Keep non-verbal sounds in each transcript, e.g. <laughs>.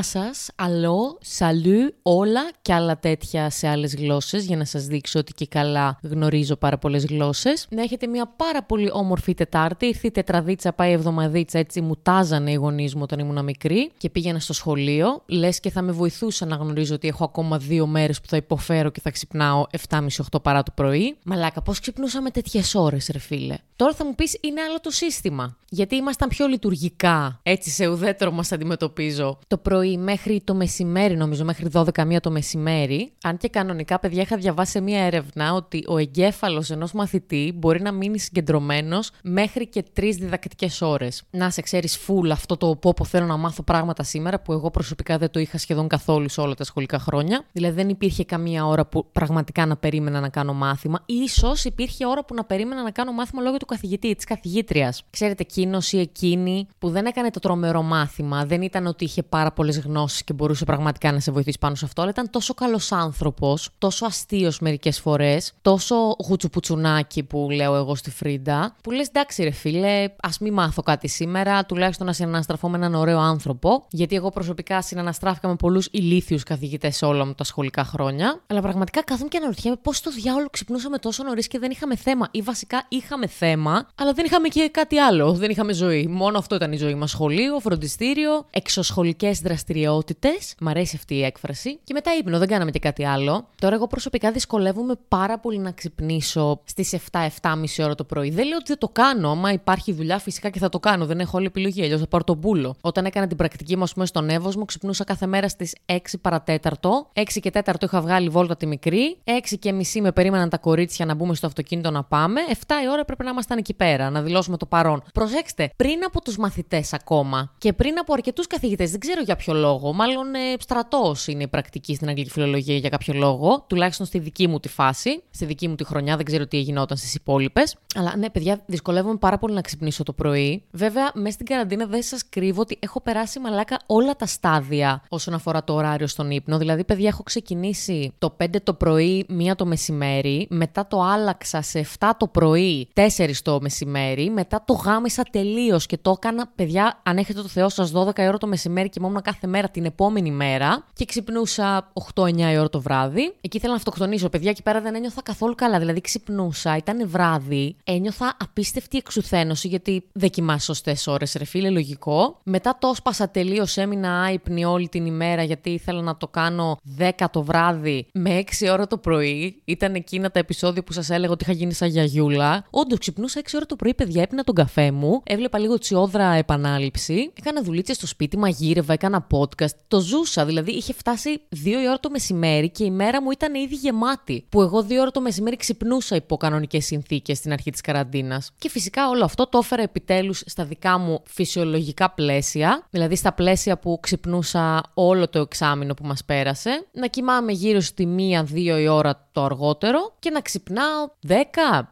Γεια σας, αλό, σαλού, όλα και άλλα τέτοια σε άλλες γλώσσες για να σας δείξω ότι και καλά γνωρίζω πάρα πολλές γλώσσες. Να έχετε μια πάρα πολύ όμορφη Τετάρτη. Ήρθε η τετραδίτσα, πάει εβδομαδίτσα, έτσι μου τάζανε οι γονείς μου όταν ήμουν μικρή και πήγαινα στο σχολείο. Λες και θα με βοηθούσε να γνωρίζω ότι έχω ακόμα δύο μέρες που θα υποφέρω και θα ξυπνάω 7.30-8 παρά το πρωί. Μαλάκα, πώς ξυπνούσαμε τέτοιες ώρες, ρε φίλε; Τώρα θα μου πεις είναι άλλο το σύστημα. Γιατί ήμασταν πιο λειτουργικά. Έτσι σε ουδέτερο μας αντιμετωπίζω το πρωί μέχρι το μεσημέρι, νομίζω, μέχρι 12 μία το μεσημέρι. Αν και κανονικά, παιδιά, είχα διαβάσει σε μία έρευνα ότι ο εγκέφαλος ενός μαθητή μπορεί να μείνει συγκεντρωμένος μέχρι και τρεις διδακτικές ώρες. Να σε ξέρεις full αυτό το πω, πω θέλω να μάθω πράγματα σήμερα, που εγώ προσωπικά δεν το είχα σχεδόν καθόλου σε όλα τα σχολικά χρόνια. Δηλαδή δεν υπήρχε καμία ώρα που πραγματικά να περίμενα να κάνω μάθημα. σω υπήρχε ώρα που να περίμενα να κάνω μάθημα λόγω του καθηγητή, της καθηγήτριας. Ξέρετε, εκείνος ή εκείνη που δεν έκανε το τρομερό μάθημα, δεν ήταν ότι είχε πάρα πολλές γνώσεις και μπορούσε πραγματικά να σε βοηθήσει πάνω σε αυτό, αλλά ήταν τόσο καλός άνθρωπος, τόσο αστείος μερικές φορές, τόσο γουτσουπουτσουνάκι που λέω εγώ στη Φρίντα, που λες εντάξει ρε φίλε, ας μην μάθω κάτι σήμερα, τουλάχιστον να συναναστραφώ με έναν ωραίο άνθρωπο, γιατί εγώ προσωπικά συναναστράφηκα με πολλούς ηλίθιους καθηγητές σε όλα μου τα σχολικά χρόνια. Αλλά πραγματικά κάθομαι και αναρωτιέμαι πώς το διάολο ξυπνούσαμε τόσο νωρίς και δεν είχαμε θέμα. Ή βασικά είχαμε θέμα, αλλά δεν είχαμε και κάτι άλλο. Δεν είχαμε ζωή. Μόνο αυτό ήταν η ζωή μας. Σχολείο, φροντιστήριο, εξωσχολικές δραστηριότητες. Μ' αρέσει αυτή η έκφραση. Και μετά ύπνο, δεν κάναμε και κάτι άλλο. Τώρα, εγώ προσωπικά δυσκολεύομαι πάρα πολύ να ξυπνήσω στις 7-7.30 ώρα το πρωί. Δεν λέω ότι δεν το κάνω. Άμα υπάρχει δουλειά, φυσικά και θα το κάνω. Δεν έχω άλλη επιλογή. Αλλιώς θα πάρω τον μπούλο. Όταν έκανα την πρακτική μου, ας πούμε, στον Εύωσμο, ξυπνούσα κάθε μέρα στις 6 παρατέταρτο. 6 και 4 είχα βγάλει βόλτα τη μικρή. 6 και μισή με περίμεναν τα κορίτσια να μπούμε στο αυτοκίνητο να πάμε. 7 η ώρα πρέπει να ήμασταν εκεί πέρα, να δηλώσουμε το παρόν. Προσέξτε, πριν από τους μαθητές ακόμα και πριν από αρκετούς καθηγητές, δεν ξέρω για ποιο λόγο. Μάλλον ε, στρατός είναι η πρακτική στην αγγλική φιλολογία για κάποιο λόγο, τουλάχιστον στη δική μου τη φάση, στη δική μου τη χρονιά. Δεν ξέρω τι γινόταν στις υπόλοιπες. Αλλά ναι, παιδιά, δυσκολεύομαι πάρα πολύ να ξυπνήσω το πρωί. Βέβαια, μέσα στην καραντίνα δεν σας κρύβω ότι έχω περάσει μαλάκα όλα τα στάδια όσον αφορά το ωράριο στον ύπνο. Δηλαδή, παιδιά, έχω ξεκινήσει το 5 το πρωί, 1 το μεσημέρι, μετά το άλλαξα σε 7 το πρωί, 4 το μεσημέρι, μετά το γάμισα τελείως και το έκανα, παιδιά, αν έχετε το Θεό σας 12 ώρα το μεσημέρι και ήμουν κάθε μέρα την επόμενη μέρα και ξυπνούσα 8-9 η ώρα το βράδυ. Εκεί ήθελα να αυτοκτονήσω, παιδιά, εκεί πέρα δεν ένιωθα καθόλου καλά. Δηλαδή ξυπνούσα, ήταν βράδυ, ένιωθα απίστευτη εξουθένωση γιατί δεν κοιμάσαι σωστές ώρες, ρε φίλε, λογικό. Μετά το σπάσα τελείως, έμεινα άϊπνη όλη την ημέρα γιατί ήθελα να το κάνω 10 το βράδυ με 6 ώρα το πρωί. Ήταν εκείνα τα επεισόδια που σας έλεγα ότι είχα γίνει σαν γιαγιούλα. Όντως ξυπνούσα 6 ώρα το πρωί, παιδιά, έπεινα τον καφέ μου, έβλεπα λίγο τσιόδρα επανάληψη, έκανα δουλίτσε στο σπίτι, μαγείρευα, έκανα podcast. Το ζούσα, δηλαδή είχε φτάσει 2 η ώρα το μεσημέρι και η μέρα μου ήταν ήδη γεμάτη. Που εγώ 2 ώρα το μεσημέρι ξυπνούσα υπό κανονικές συνθήκες στην αρχή της καραντίνας. Και φυσικά όλο αυτό το έφερα επιτέλους στα δικά μου φυσιολογικά πλαίσια, δηλαδή στα πλαίσια που ξυπνούσα όλο το εξάμεινο που μας πέρασε, να κοιμάμαι γύρω στη 1-2 η ώρα το αργότερο και να ξυπνάω 10,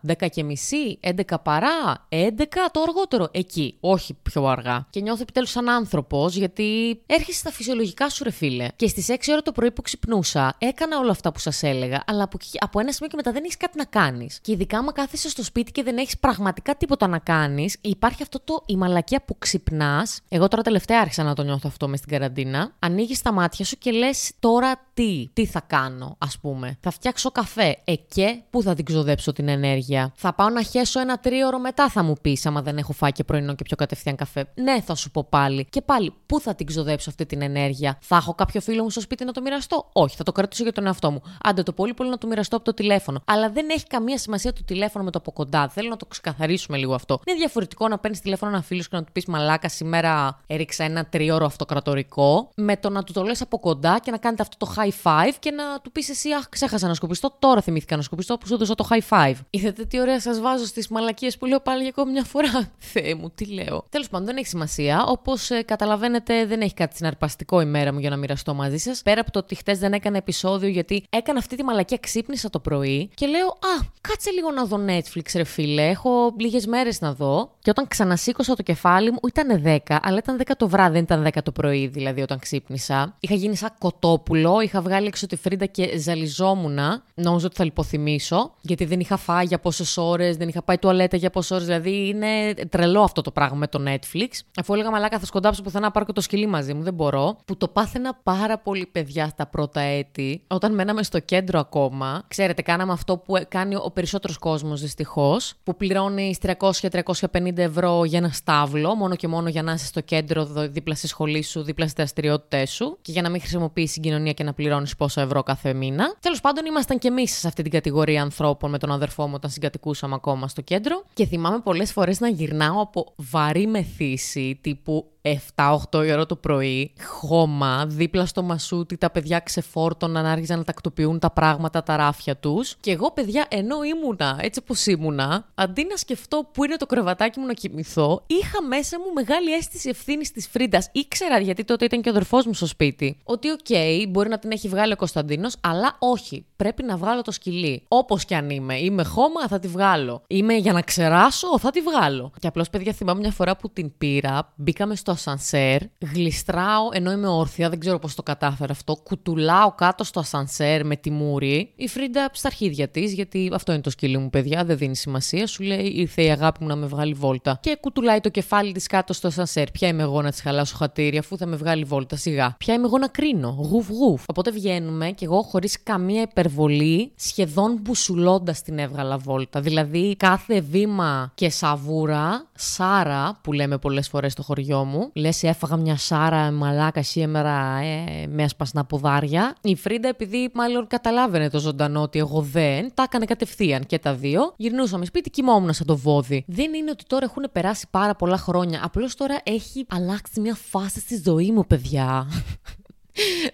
10 και μισή, 11 παρά, 11 το αργότερο. Εκεί, όχι πιο αργά. Και νιώθω επιτέλους σαν άνθρωπος, γιατί έρχεσαι στα φυσιολογικά σου, ρε φίλε. Και στις 6 ώρα το πρωί που ξυπνούσα, έκανα όλα αυτά που σας έλεγα, αλλά από, από ένα σημείο και μετά δεν έχεις κάτι να κάνεις. Και ειδικά άμα κάθεσαι στο σπίτι και δεν έχεις πραγματικά τίποτα να κάνεις, υπάρχει αυτό το η μαλακία που ξυπνάς. Εγώ τώρα τελευταία άρχισα να το νιώθω αυτό μες στην καραντίνα. Ανοίγεις τα μάτια σου και λες τώρα τι, τι θα κάνω, ας πούμε. Θα φτιάξω καφέ. Εκέ, πού θα την ξοδέψω την ενέργεια. Θα πάω να χέσω ένα τρίωρο μετά, θα μου πεις, άμα δεν έχω φάει και πρωινό και πιο κατευθείαν καφέ. Ναι, θα σου πω πάλι. Και πάλι, πού θα την ξοδέψω αυτή την ενέργεια; Θα έχω κάποιο φίλο μου στο σπίτι να το μοιραστώ; Όχι, θα το κρατήσω για τον εαυτό μου. Άντε το πολύ πολύ να το μοιραστώ από το τηλέφωνο. Αλλά δεν έχει καμία σημασία το τηλέφωνο με το από κοντά. Θέλω να το ξεκαθαρίσουμε λίγο αυτό. Είναι διαφορετικό να παίρνεις τηλέφωνο ένα φίλο και να του πεις Μαλάκα, σήμερα έριξα ένα τριώρο αυτοκρατορικό. Με το να του το λες από κοντά και να κάνετε αυτό το high five και να του πεις εσύ, Αχ, ξέχασα να σκοπιστώ. Τώρα θυμήθηκα να σκοπιστώ που σου έδωσα το high five. Είδατε τι ωραία σας βάζω στις μαλακίες που λέω πάλι για ακόμη μια φορά. <laughs> Θεέ μου, τι λέω. Τέλος πάντων, δεν έχει σημασία. Όπως ε, καταλαβαίνετε, δεν έχει κάτι συναρπαστικό η μέρα μου για να μοιραστώ μαζί σας. Πέρα από το ότι χτες δεν έκανα επεισόδιο γιατί έκανα αυτή τη μαλακία, ξύπνησα το πρωί και λέω Α, κάτσε λίγο να δω Netflix, ρε φίλε. Έχω λίγες μέρες να δω. Και όταν ξανασήκωσα το κεφάλι μου, ήταν 10, αλλά ήταν 10 το βράδυ, δεν ήταν 10 το πρωί δηλαδή όταν ξύπνησα. Είχα γίνει σαν κοτόπουλο, είχα βγάλει έξω τη φρίντα και ζαλιζόμουν. Νόμιζα ότι θα λιποθυμήσω, γιατί δεν είχα φάει για πόσες ώρες, δεν είχα πάει τουαλέτα για πόσες ώρες. Δηλαδή είναι τρελό αυτό το πράγμα με το Netflix. Αφού έλεγα μαλάκα θα σκοντάψω πουθενά πάρω και το σκυλί μαζί μου. Δεν μπορώ, που το πάθαινα πάρα πολύ παιδιά στα πρώτα έτη, όταν μέναμε στο κέντρο ακόμα. Ξέρετε, κάναμε αυτό που κάνει ο περισσότερος κόσμος δυστυχώς, που πληρώνει 300-350 ευρώ για ένα στάβλο, μόνο και μόνο για να είσαι στο κέντρο δίπλα στη σχολή σου, δίπλα στις δραστηριότητές σου και για να μην χρησιμοποιεί συγκοινωνία και να πληρώνεις πόσα ευρώ κάθε μήνα. Τέλος πάντων, ήμασταν κι εμείς σε αυτή την κατηγορία ανθρώπων με τον αδερφό μου όταν συγκατοικούσαμε ακόμα στο κέντρο. Και θυμάμαι πολλές φορές να γυρνάω από βαρύ μεθύσι τύπου 7-8 η ώρα το πρωί, χώμα, δίπλα στο Μασούτη, τα παιδιά ξεφόρτωναν, άρχιζαν να τακτοποιούν τα πράγματα, τα ράφια τους. Και εγώ, παιδιά, ενώ ήμουνα έτσι όπως ήμουνα, αντί να σκεφτώ πού είναι το κρεβατάκι μου να κοιμηθώ, είχα μέσα μου μεγάλη αίσθηση ευθύνης της Φρίντας. Ήξερα, γιατί τότε ήταν και ο αδερφός μου στο σπίτι, ότι ok, okay, μπορεί να την έχει βγάλει ο Κωνσταντίνος, αλλά όχι. Πρέπει να βγάλω το σκυλί. Όπως κι αν είμαι. Είμαι χώμα, θα τη βγάλω. Είμαι για να ξεράσω, θα τη βγάλω. Και απλώς, παιδιά, θυμάμαι μια φορά που την πήρα, μπήκαμε στο ασανσέρ, γλιστράω ενώ είμαι όρθια, δεν ξέρω πώς το κατάφερα αυτό. Κουτουλάω κάτω στο ασανσέρ με τη μούρη. Η Φρίντα στα αρχίδια της, γιατί αυτό είναι το σκύλι μου, παιδιά, δεν δίνει σημασία. Σου λέει ήρθε η αγάπη μου να με βγάλει βόλτα. Και κουτουλάει το κεφάλι της κάτω στο ασανσέρ. Ποια είμαι εγώ να της χαλάσω χατήρια, αφού θα με βγάλει βόλτα σιγά. Ποια είμαι εγώ να κρίνω. Γουφ γουφ. Οπότε βγαίνουμε και εγώ χωρίς καμία υπερβολή, σχεδόν μπουσουλώντας την έβγαλα βόλτα. Δηλαδή κάθε βήμα και σαβούρα, σάρα που λέμε πολλές φορές στο χωριό μου, λες έφαγα μια σάρα μαλάκα σήμερα ε, με ασπασνά ποδάρια. Η Φρίντα, επειδή μάλλον καταλάβαινε το ζωντανό ότι εγώ δεν, τα έκανε κατευθείαν και τα δύο. Γυρνούσαμε σπίτι, κοιμόμουν σαν το βόδι. Δεν είναι ότι τώρα έχουν περάσει πάρα πολλά χρόνια. Απλώς τώρα έχει αλλάξει μια φάση στη ζωή μου, παιδιά.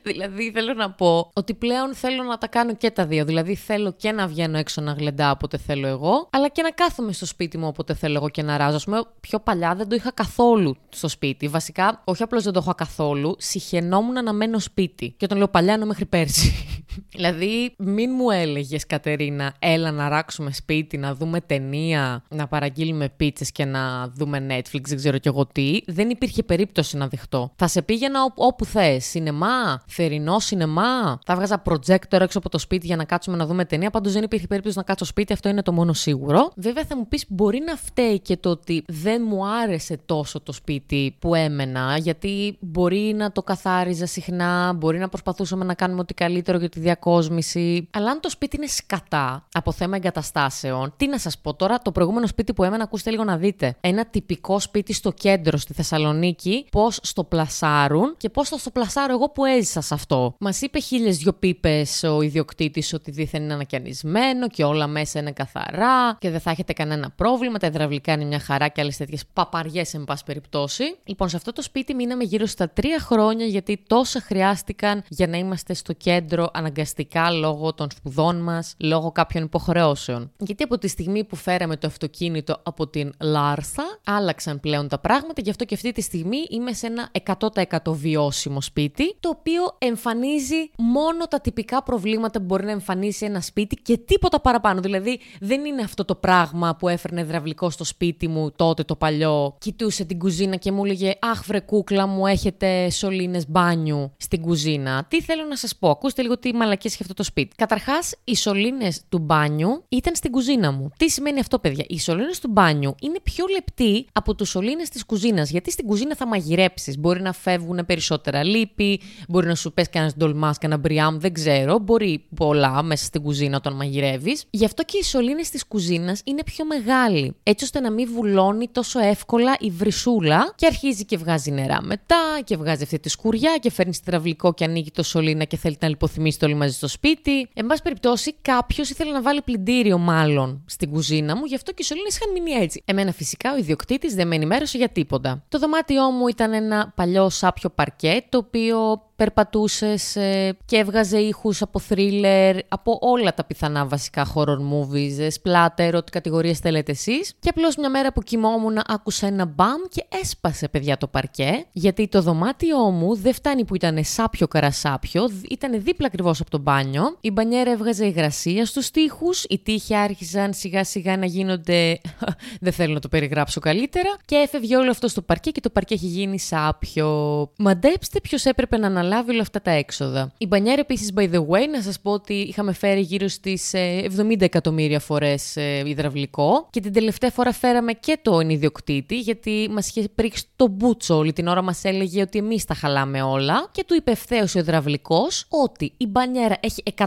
Δηλαδή θέλω να πω ότι πλέον θέλω να τα κάνω και τα δύο. Δηλαδή θέλω και να βγαίνω έξω να γλεντά όποτε θέλω εγώ, αλλά και να κάθομαι στο σπίτι μου όποτε θέλω εγώ και να ράζω. Α πούμε, πιο παλιά δεν το είχα καθόλου στο σπίτι. Βασικά, όχι απλώς δεν το είχα καθόλου, συχαινόμουν να μένω σπίτι. Και όταν λέω παλιά, εννοώ μέχρι πέρσι. <laughs> δηλαδή, μην μου έλεγες, Κατερίνα, έλα να ράξουμε σπίτι, να δούμε ταινία, να παραγγείλουμε πίτσες και να δούμε Netflix, δεν ξέρω κι εγώ τι. Δεν υπήρχε περίπτωση να δεχτώ. Θα σε πήγαινα όπου θες. Σινεμά, θερινό σινεμά. Θα βγάζα projector έξω από το σπίτι για να κάτσουμε να δούμε ταινία. Πάντως δεν υπήρχε περίπτωση να κάτσω σπίτι, αυτό είναι το μόνο σίγουρο. Βέβαια θα μου πεις, μπορεί να φταίει και το ότι δεν μου άρεσε τόσο το σπίτι που έμενα, γιατί μπορεί να το καθάριζα συχνά, μπορεί να προσπαθούσαμε να κάνουμε ό,τι καλύτερο για τη διακόσμηση. Αλλά αν το σπίτι είναι σκατά από θέμα εγκαταστάσεων, τι να σας πω τώρα, το προηγούμενο σπίτι που έμενα, ακούστε λίγο να δείτε. Ένα τυπικό σπίτι στο κέντρο στη Θεσσαλονίκη, πώς στο πλασάρουν και πώς θα στο πλασάρω εγώ που έζησα σε αυτό. Μας είπε χίλιες δυο πίπες ο ιδιοκτήτης ότι δίθεν είναι ανακιανισμένο και όλα μέσα είναι καθαρά και δεν θα έχετε κανένα πρόβλημα. Τα υδραυλικά είναι μια χαρά και άλλες τέτοιες παπαριές, εν πάση περιπτώσει. Λοιπόν, σε αυτό το σπίτι μείναμε γύρω στα τρία χρόνια γιατί τόσα χρειάστηκαν για να είμαστε στο κέντρο αναγκαστικά λόγω των σπουδών μας, λόγω κάποιων υποχρεώσεων. Γιατί από τη στιγμή που φέραμε το αυτοκίνητο από την Λάρθα, άλλαξαν πλέον τα πράγματα, γι' αυτό και αυτή τη στιγμή είμαι σε ένα 100% βιώσιμο σπίτι, το οποίο εμφανίζει μόνο τα τυπικά προβλήματα που μπορεί να εμφανίσει ένα σπίτι και τίποτα παραπάνω. Δηλαδή, δεν είναι αυτό το πράγμα που έφερνε υδραυλικό στο σπίτι μου τότε το παλιό. Κοιτούσε την κουζίνα και μου έλεγε Αχ, βρε κούκλα μου, έχετε σωλήνες μπάνιου στην κουζίνα. Τι θέλω να σας πω, ακούστε λίγο τι μαλακές έχει αυτό το σπίτι. Καταρχάς, οι σωλήνες του μπάνιου ήταν στην κουζίνα μου. Τι σημαίνει αυτό, παιδιά; Οι σωλήνες του μπάνιου είναι πιο λεπτοί από τους σωλήνες της κουζίνας. Γιατί στην κουζίνα θα μαγειρέψεις. Μπορεί να φεύγουν περισσότερα λύπη, Μπορεί να σου πες κανένα ντολμά και ένα μπριάμ, δεν ξέρω. Μπορεί πολλά μέσα στην κουζίνα όταν μαγειρεύεις. Γι' αυτό και οι σωλήνες της κουζίνας είναι πιο μεγάλοι. Έτσι ώστε να μην βουλώνει τόσο εύκολα η βρυσούλα και αρχίζει και βγάζει νερά μετά και βγάζει αυτή τη σκουριά και φέρνει στραβλικό και ανοίγει το σωλήνα και θέλει να λιποθυμίσει το όλοι μαζί στο σπίτι. Εν πάση περιπτώσει, κάποιος ήθελε να βάλει πλυντήριο μάλλον στην κουζίνα μου, γι' αυτό και οι σωλήνες είχαν μείνει έτσι. Εμένα φυσικά ο ιδιοκτήτης δεν με ενημέρωσε για τίποτα. Το δωμάτιό μου ήταν ένα παλιό σάπιο παρκέ, το οποίο περπατούσες ε, και έβγαζε ήχους από θρίλερ, από όλα τα πιθανά βασικά horror movies, ε, splatter, ό,τι κατηγορίες θέλετε εσείς. Και απλώς μια μέρα που κοιμόμουν άκουσα ένα μπαμ και έσπασε παιδιά το παρκέ, γιατί το δωμάτιό μου δεν φτάνει που ήταν σάπιο καρασάπιο, ήταν δίπλα ακριβώς από το μπάνιο. Η μπανιέρα έβγαζε υγρασία στους τοίχους, οι τείχοι άρχισαν σιγά σιγά να γίνονται, <laughs> δεν θέλω να το περιγράψω καλύτερα, και έφευγε όλο αυτό στο παρκέ και το παρκέ έχει γίνει σάπιο. Μαντέψτε ποιος έπρεπε να αναλάβει αναλάβει όλα αυτά τα έξοδα. Η μπανιέρα επίσης, by the way, να σας πω ότι είχαμε φέρει γύρω στις 70 ε, εκατομμύρια φορές ε, υδραυλικό και την τελευταία φορά φέραμε και το ιδιοκτήτη γιατί μας είχε πρίξει το μπούτσο όλη την ώρα μας έλεγε ότι εμείς τα χαλάμε όλα και του είπε ευθέως ο υδραυλικός ότι η μπανιέρα έχει 150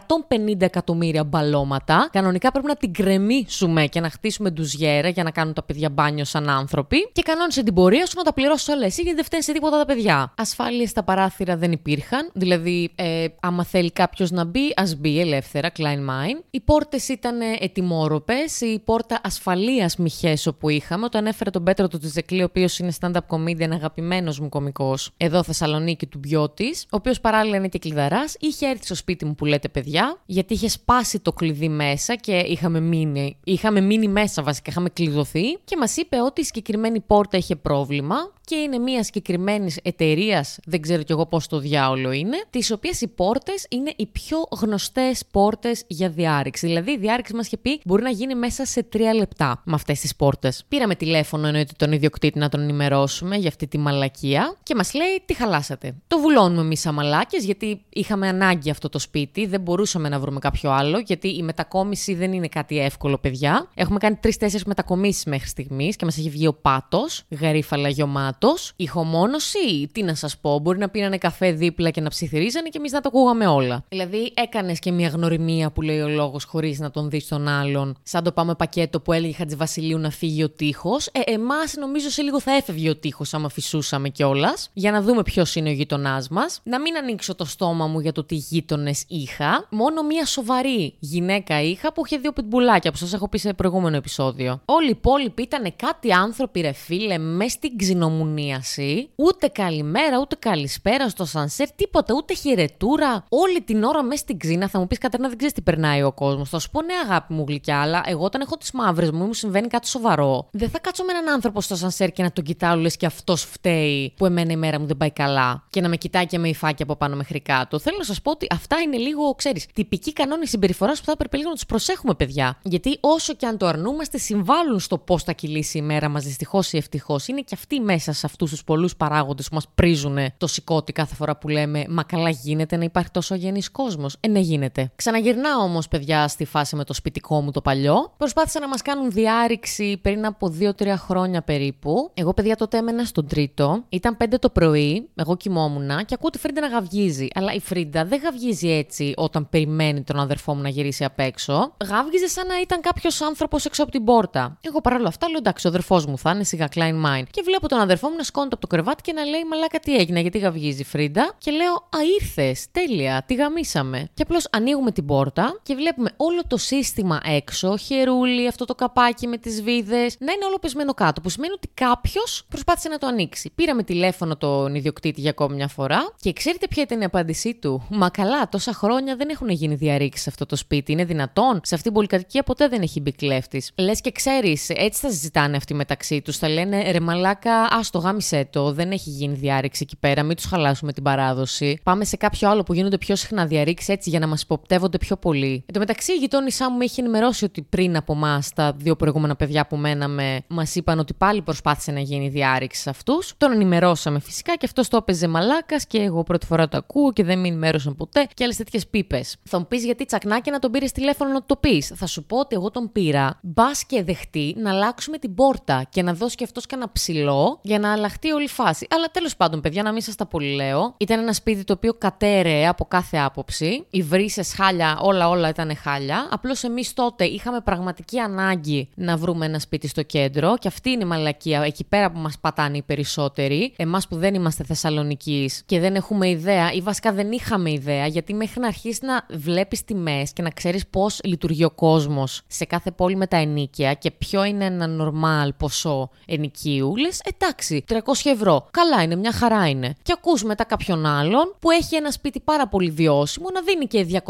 εκατομμύρια μπαλώματα. Κανονικά πρέπει να την κρεμίσουμε και να χτίσουμε ντουζιέρα για να κάνουν τα παιδιά μπάνιο σαν άνθρωποι και κανόνισε την πορεία σου να τα πληρώσεις όλα εσύ γιατί δεν φταίνει σε τίποτα τα παιδιά. Ασφάλειες στα παράθυρα δεν υπήρχαν, δηλαδή ε, άμα θέλει κάποιος να μπει, ας μπει ελεύθερα, Klein Mine. Οι πόρτες ήταν ετοιμόρροπες, η πόρτα ασφαλείας Μιχέσο που είχαμε, όταν έφερε τον Πέτρο του Τζεκλή, ο οποίος είναι stand-up comedian, αγαπημένος μου κωμικός, εδώ Θεσσαλονίκη του Μπιώτης, ο οποίος παράλληλα είναι και κλειδαράς, είχε έρθει στο σπίτι μου που λέτε παιδιά, γιατί είχε σπάσει το κλειδί μέσα και είχαμε μείνει, είχαμε μείνει μέσα βασικά, είχαμε κλειδωθεί και μας είπε ότι η συγκεκριμένη πόρτα είχε πρόβλημα και είναι μια συγκεκριμένης εταιρείας, δεν ξέρω κι εγώ πώς το διάολο είναι, τις οποίες οι πόρτες είναι οι πιο γνωστές πόρτες για διάρρηξη. Δηλαδή, η διάρρηξη μας είχε πει μπορεί να γίνει μέσα σε τρία λεπτά με αυτές τις πόρτες. Πήραμε τηλέφωνο εννοείται τον ιδιοκτήτη να τον ενημερώσουμε για αυτή τη μαλακία και μας λέει τι χαλάσατε. Το βουλώνουμε εμείς σαν μαλάκες γιατί είχαμε ανάγκη αυτό το σπίτι, δεν μπορούσαμε να βρούμε κάποιο άλλο γιατί η μετακόμιση δεν είναι κάτι εύκολο, παιδιά. Έχουμε κάνει τρει-τέσσερι μετακομίσεις μέχρι στιγμής και μας έχει βγει ο πάτος, γαρίφαλα γεωμάτο, ηχομόνωση, τι να σας πω. Μπορεί να πίνανε καφέ δίπλα και να ψιθυρίζανε και εμείς να το ακούγαμε όλα. Δηλαδή, έκανες και μια γνωριμία που λέει ο λόγος χωρίς να τον δεις τον άλλον, σαν το πάμε πακέτο που έλεγε Βασιλείου να φύγει ο τείχος. Ε, Εμάς νομίζω σε λίγο θα έφευγε ο τείχος άμα φυσούσαμε κιόλας, για να δούμε ποιος είναι ο γείτονά μας. Να μην ανοίξω το στόμα μου για το τι γείτονες είχα. Μόνο μια σοβαρή γυναίκα είχα που είχε δύο πιτμπουλάκια, που σας έχω πει σε προηγούμενο επεισόδιο. Όλοι οι υπόλοιποι ήταν κάτι άνθρωποι, ρε φίλε, μες στην ξινομουνίαση. Ούτε καλημέρα, ούτε καλησπέρα στο σανσέρ, τίποτα, ούτε χαιρετούρα. Όλη την ώρα μες στην ξύνα θα μου πεις Κατέρνα, δεν ξέρεις τι περνάει ο κόσμος. Θα σου πω ναι, αγάπη μου γλυκιά, αλλά εγώ όταν έχω τις μαύρες μου, μου συμβαίνει κάτι σοβαρό. Δεν θα κάτσω με έναν άνθρωπο στο σανσέρ και να τον κοιτάω, λες και αυτός φταίει που εμένα η μέρα μου δεν πάει καλά και να με κοιτάει και με υφάκι από πάνω μέχρι κάτω. Θέλω να σας πω ότι αυτά είναι λίγο, ξέρεις, τυπικοί κανόνες συμπεριφοράς που θα έπρεπε λίγο να τους προσέχουμε, παιδιά. Γιατί όσο και αν το αρνούμαστε, συμβάλλουν στο πώς θα κυλήσει η μέρα μας, δυστυχώς ή ευτυχώς. Είναι και αυτοί μέσα σε αυτούς τους πολλούς παράγοντες που μας πρήζουν το συκώτι κάθε φορά που λέμε Μα καλά γίνεται να υπάρχει τόσο αγενής κόσμος. Ε, ναι, γίνεται. Ξαναγυρνάω όμως, παιδιά, στη φάση με το σπιτικό μου το παλιό. Προσπάθησαν να μας κάνουν διάρρηξη πριν από 2-3 χρόνια περίπου. Εγώ, παιδιά, τότε έμενα στον τρίτο. Ήταν 5 το πρωί, εγώ κοιμόμουν και ακούω τη Φρίντα να γαυγίζει. Αλλά η Φρίντα δεν γαυγίζει έτσι όταν περιμένει τον αδερφό μου να γυρίσει απ' έξω. Γαύγιζε σαν να ήταν κάποιος άνθρωπος έξω από την πόρτα. Εγώ παρόλα αυτά λέω εντάξει, ο αδερφός μου θα είναι σιγά κλάιν μάιν. Και βλέπω τον αδερφό μου να σκόνεται από το κρεβάτι και να λέει Μαλάκα τι έγινε, γιατί γαυγίζει η Φρίντα. Και λέω Α, ήρθες, τέλεια, τη γαμίσαμε. Και απλώς ανοίγουμε την πόρτα και βλέπουμε όλο το σύστημα έξω, χερούλι, αυτό το καπάκι με τις βίδες, να είναι όλο πεσμένο κάτω. Που σημαίνει ότι κάποιος προσπάθησε να το ανοίξει. Πήραμε τηλέφωνο τον ιδιοκτήτη για ακόμη μια φορά και ξέρετε ποια ήταν η απάντησή του; Μα καλά, τόσα χρόνια δεν έχουν γίνει διαρρήξεις σε αυτό το σπίτι. Είναι δυνατόν; Σε αυτήν την πολυκατοικία ποτέ δεν έχει μπει κλέφτης. Λες και ξέρεις, έτσι θα συζητάνε αυτοί μεταξύ τους. Θα λένε ρε μαλάκα, α το γάμισε το. Δεν έχει γίνει διάρρηξη εκεί πέρα. Μην τους χαλάσουμε την παράδοση. Πάμε σε κάποιο άλλο που γίνονται πιο συχνά διαρρήξεις έτσι για να μας υποπτεύονται πιο πολύ. Εν τω μεταξύ, η γειτόνισά μου με έχει ενημερώσει ότι πριν από εμάς τα δύο προηγούμενα παιδιά που μέναμε, μας είπαν ότι πάλι προσπάθησε να γίνει διάρρηξη σε αυτούς. Τον ενημερώσαμε φυσικά και αυτός το έπαιζε μαλάκας και εγώ πρώτη φορά το ακούω και δεν με ενημέρωσαν ποτέ και άλλες τέτοιες πίπες. Θα μου πεις γιατί τσακνάκι να τον πήρες τηλέφωνο να το πεις. Θα σου πω ότι εγώ τον πήρα, μπας και δεχτεί να αλλάξουμε την πόρτα και να δώσει και αυτός κανένα ψηλό για να αλλάχτεί όλη η φάση. Αλλά τέλος πάντων, παιδιά, να μην σας τα πολύ λέω. Ήταν ένα σπίτι το οποίο κατέρεε από κάθε άποψη. Οι βρύσες χάλια, όλα όλα ήταν χάλια. Απλώς εμείς τότε είχαμε πραγματική ανάγκη να βρούμε ένα σπίτι στο κέντρο και αυτή είναι η μαλακία εκεί πέρα που μας πατάνε οι περισσότεροι. Εμάς που δεν είμαστε Θεσσαλονική και δεν έχουμε ιδέα, ή βασικά δεν είχαμε ιδέα, γιατί μέχρι να αρχίσεις να βλέπεις τιμές και να ξέρεις πώς λειτουργεί ο κόσμος σε κάθε πόλη με τα ενίκαια και ποιο είναι ένα normal ποσό ενοικίου, λε εντάξει, 300 ευρώ. Καλά είναι, μια χαρά είναι. Και ακούς μετά κάποιον άλλον που έχει ένα σπίτι πάρα πολύ βιώσιμο να δίνει και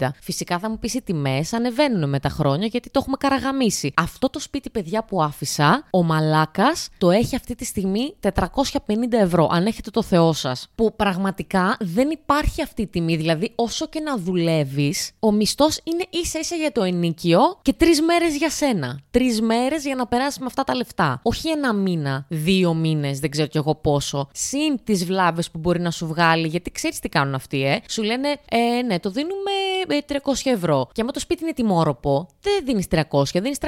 240-250. Φυσικά θα μου πεις οι τιμές ανεβαίνουν με τα χρόνια γιατί το έχουμε καραγαμίσει. Αυτό το σπίτι, παιδιά που άφησα, ο Μαλάκας το έχει αυτή τη στιγμή 450 ευρώ. Αν έχετε το Θεό σας. Που πραγματικά δεν υπάρχει αυτή η τιμή. Δηλαδή, όσο και να δουλεύεις, ο μισθός είναι ίσα ίσα για το ενίκιο και τρεις μέρες για σένα. Τρεις μέρες για να περάσεις με αυτά τα λεφτά. Όχι ένα μήνα, δύο μήνες, δεν ξέρω κι εγώ πόσο. Συν τις βλάβες βλάβες που μπορεί να σου βγάλει. Γιατί ξέρεις τι κάνουν αυτοί, ε. Σου λένε, ε, ναι, το δίνουμε 300 ε, ευρώ. Και άμα το σπίτι είναι τιμόροπο, δεν δίνεις 300, δίνεις 350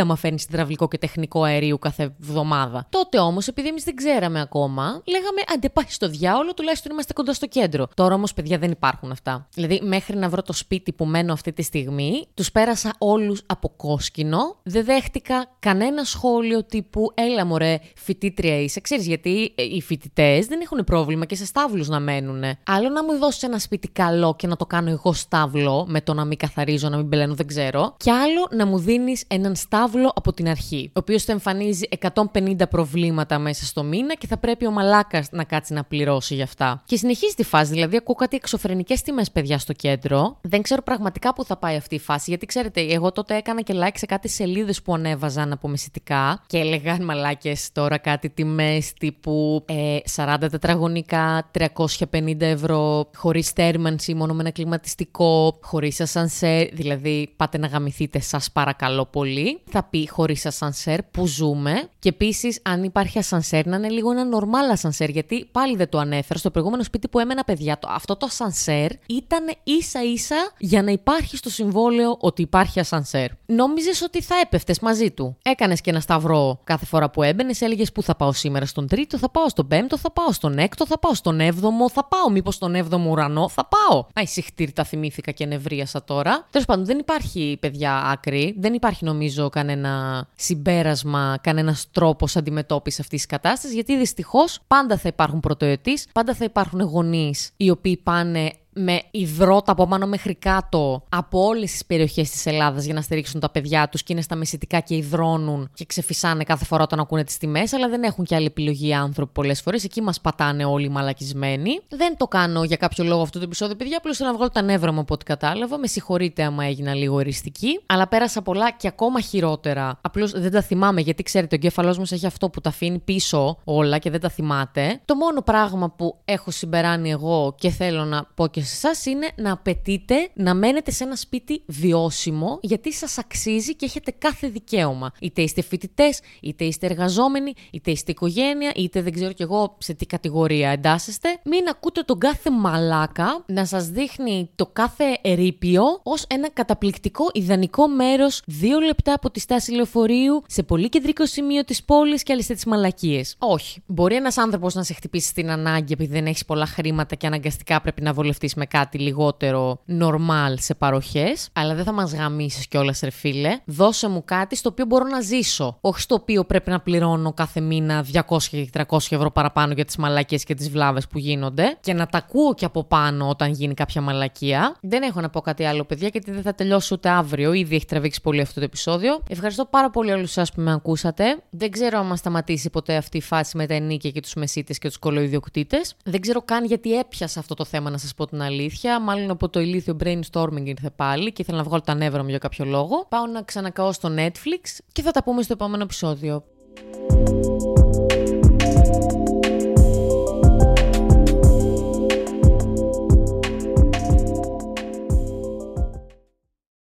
άμα φέρνεις υδραυλικό και τεχνικό αερίου κάθε εβδομάδα. Τότε όμως, επειδή εμείς δεν ξέραμε ακόμα, λέγαμε αντε πάει στο διάολο, τουλάχιστον είμαστε κοντά στο κέντρο. Τώρα όμως, παιδιά, δεν υπάρχουν αυτά. Δηλαδή, μέχρι να βρω το σπίτι που μένω αυτή τη στιγμή, τους πέρασα όλους από κόσκινο. Δεν δέχτηκα κανένα σχόλιο τύπου Έλα, μωρέ, φοιτήτρια είσαι. Ξέρεις γιατί ε, οι φοιτητές δεν έχουν πρόβλημα και σε στάβλους να μένουν. Άλλο να μου δώσεις ένα σπίτι καλό και να το κάνω εγώ στάβλο, με το να μην καθαρίζω, να μην μπελένω, δεν ξέρω. Και άλλο να μου δίνεις έναν στάβλο από την αρχή, ο οποίος θα εμφανίζει 150 προβλήματα μέσα στο μήνα και θα πρέπει ο μαλάκας να κάτσει να πληρώσει γι' αυτά. Και συνεχίζει τη φάση, δηλαδή ακούω κάτι εξωφρενικές τιμές, παιδιά, στο κέντρο. Δεν ξέρω πραγματικά πού θα πάει αυτή η φάση, γιατί ξέρετε, εγώ τότε έκανα και like σε κάτι σελίδες που ανέβαζαν από μεσητικά και έλεγαν μαλάκες τώρα κάτι τιμές τύπου ε, 40 τετραγωνικά, 350 ευρώ, χωρίς θέρμανση, μόνο με ένα κλιματιστικό, χωρίς ασανσέρ. Δηλαδή, πάτε να γαμηθείτε, σας παρακαλώ πολύ. Θα πει χωρίς ασανσέρ που ζούμε. Και επίσης, αν υπάρχει ασανσέρ, να είναι λίγο ένα νορμάλ ασανσέρ. Γιατί πάλι δεν το ανέφερα. Στο προηγούμενο σπίτι που έμενα, παιδιά, το, αυτό το ασανσέρ ήταν ίσα ίσα για να υπάρχει στο συμβόλαιο ότι υπάρχει ασανσέρ. Νόμιζες ότι θα έπεφτες μαζί του; Έκανες και ένα σταυρό κάθε φορά που έμπαινες, έλεγες πού θα πάω σήμερα στον τρίτο, θα πάω στον πέμπτο, θα πάω στον έκτο, θα πάω στον έβδομο, θα πάω μήπως στον έβδομο ουρανό, θα πάω. Αϊ, συχτήρι, τα θυμήθηκα και νευρίασα τώρα. Τέλος πάντων, δεν υπάρχει παιδιά άκρη, δεν υπάρχει νομίζω κανένα συμπέρασμα, κανένα τρόπος αντιμετώπισης αυτής της κατάστασης, γιατί δυστυχώς πάντα θα υπάρχουν πρωτοετή, πάντα θα υπάρχουν γονείς οι οποίοι πάνε με υδρότα από πάνω μέχρι κάτω από όλες τις περιοχές της Ελλάδας για να στηρίξουν τα παιδιά τους και είναι στα μεσητικά και υδρώνουν και ξεφυσάνε κάθε φορά όταν ακούνε τις τιμές, αλλά δεν έχουν και άλλη επιλογή οι άνθρωποι πολλές φορές. Εκεί μας πατάνε όλοι μαλακισμένοι. Δεν το κάνω για κάποιο λόγο αυτό το επεισόδιο, παιδιά. Απλώς θέλω να βγάλω τα νεύρα μου από ό,τι κατάλαβα. Με συγχωρείτε άμα έγινα λίγο εριστική. Αλλά πέρασα πολλά και ακόμα χειρότερα. Απλώς δεν τα θυμάμαι γιατί ξέρετε, ο εγκέφαλός μας έχει αυτό που τα αφήνει πίσω όλα και δεν τα θυμάται. Το μόνο πράγμα που έχω συμπεράνει εγώ και θέλω να πω και σε εσάς είναι να απαιτείτε να μένετε σε ένα σπίτι βιώσιμο, γιατί σας αξίζει και έχετε κάθε δικαίωμα. Είτε είστε φοιτητές, είτε είστε εργαζόμενοι, είτε είστε οικογένεια, είτε δεν ξέρω κι εγώ σε τι κατηγορία εντάσσεστε. Μην ακούτε τον κάθε μαλάκα να σας δείχνει το κάθε ερήπιο ως ένα καταπληκτικό ιδανικό μέρος δύο λεπτά από τη στάση λεωφορείου σε πολύ κεντρικό σημείο της πόλης και άλλες τι μαλακίες. Όχι. Μπορεί ένας άνθρωπος να σε χτυπήσει στην ανάγκη επειδή δεν έχεις πολλά χρήματα και αναγκαστικά πρέπει να βολευτείς με κάτι λιγότερο normal σε παροχές, αλλά δεν θα μας γαμίσεις κιόλας, ρε φίλε. Δώσε μου κάτι στο οποίο μπορώ να ζήσω. Όχι στο οποίο πρέπει να πληρώνω κάθε μήνα 200 και 300 ευρώ παραπάνω για τις μαλακίες και τις βλάβες που γίνονται και να τα ακούω και από πάνω όταν γίνει κάποια μαλακία. Δεν έχω να πω κάτι άλλο, παιδιά, γιατί δεν θα τελειώσει ούτε αύριο. Ήδη έχει τραβήξει πολύ αυτό το επεισόδιο. Ευχαριστώ πάρα πολύ όλους εσά που με ακούσατε. Δεν ξέρω αν μας σταματήσει ποτέ αυτή η φάση με τα ενίκια και τους μεσίτες και τους κολοϊδιοκτήτε. Δεν ξέρω καν γιατί έπιασα αυτό το θέμα, να σας πω την αλήθεια. Μάλλον από το ηλίθιο brainstorming ήρθε πάλι και ήθελα να βγάλω τα νεύρα μου για κάποιο λόγο. Πάω να ξανακαώ στο Netflix και θα τα πούμε στο επόμενο επεισόδιο.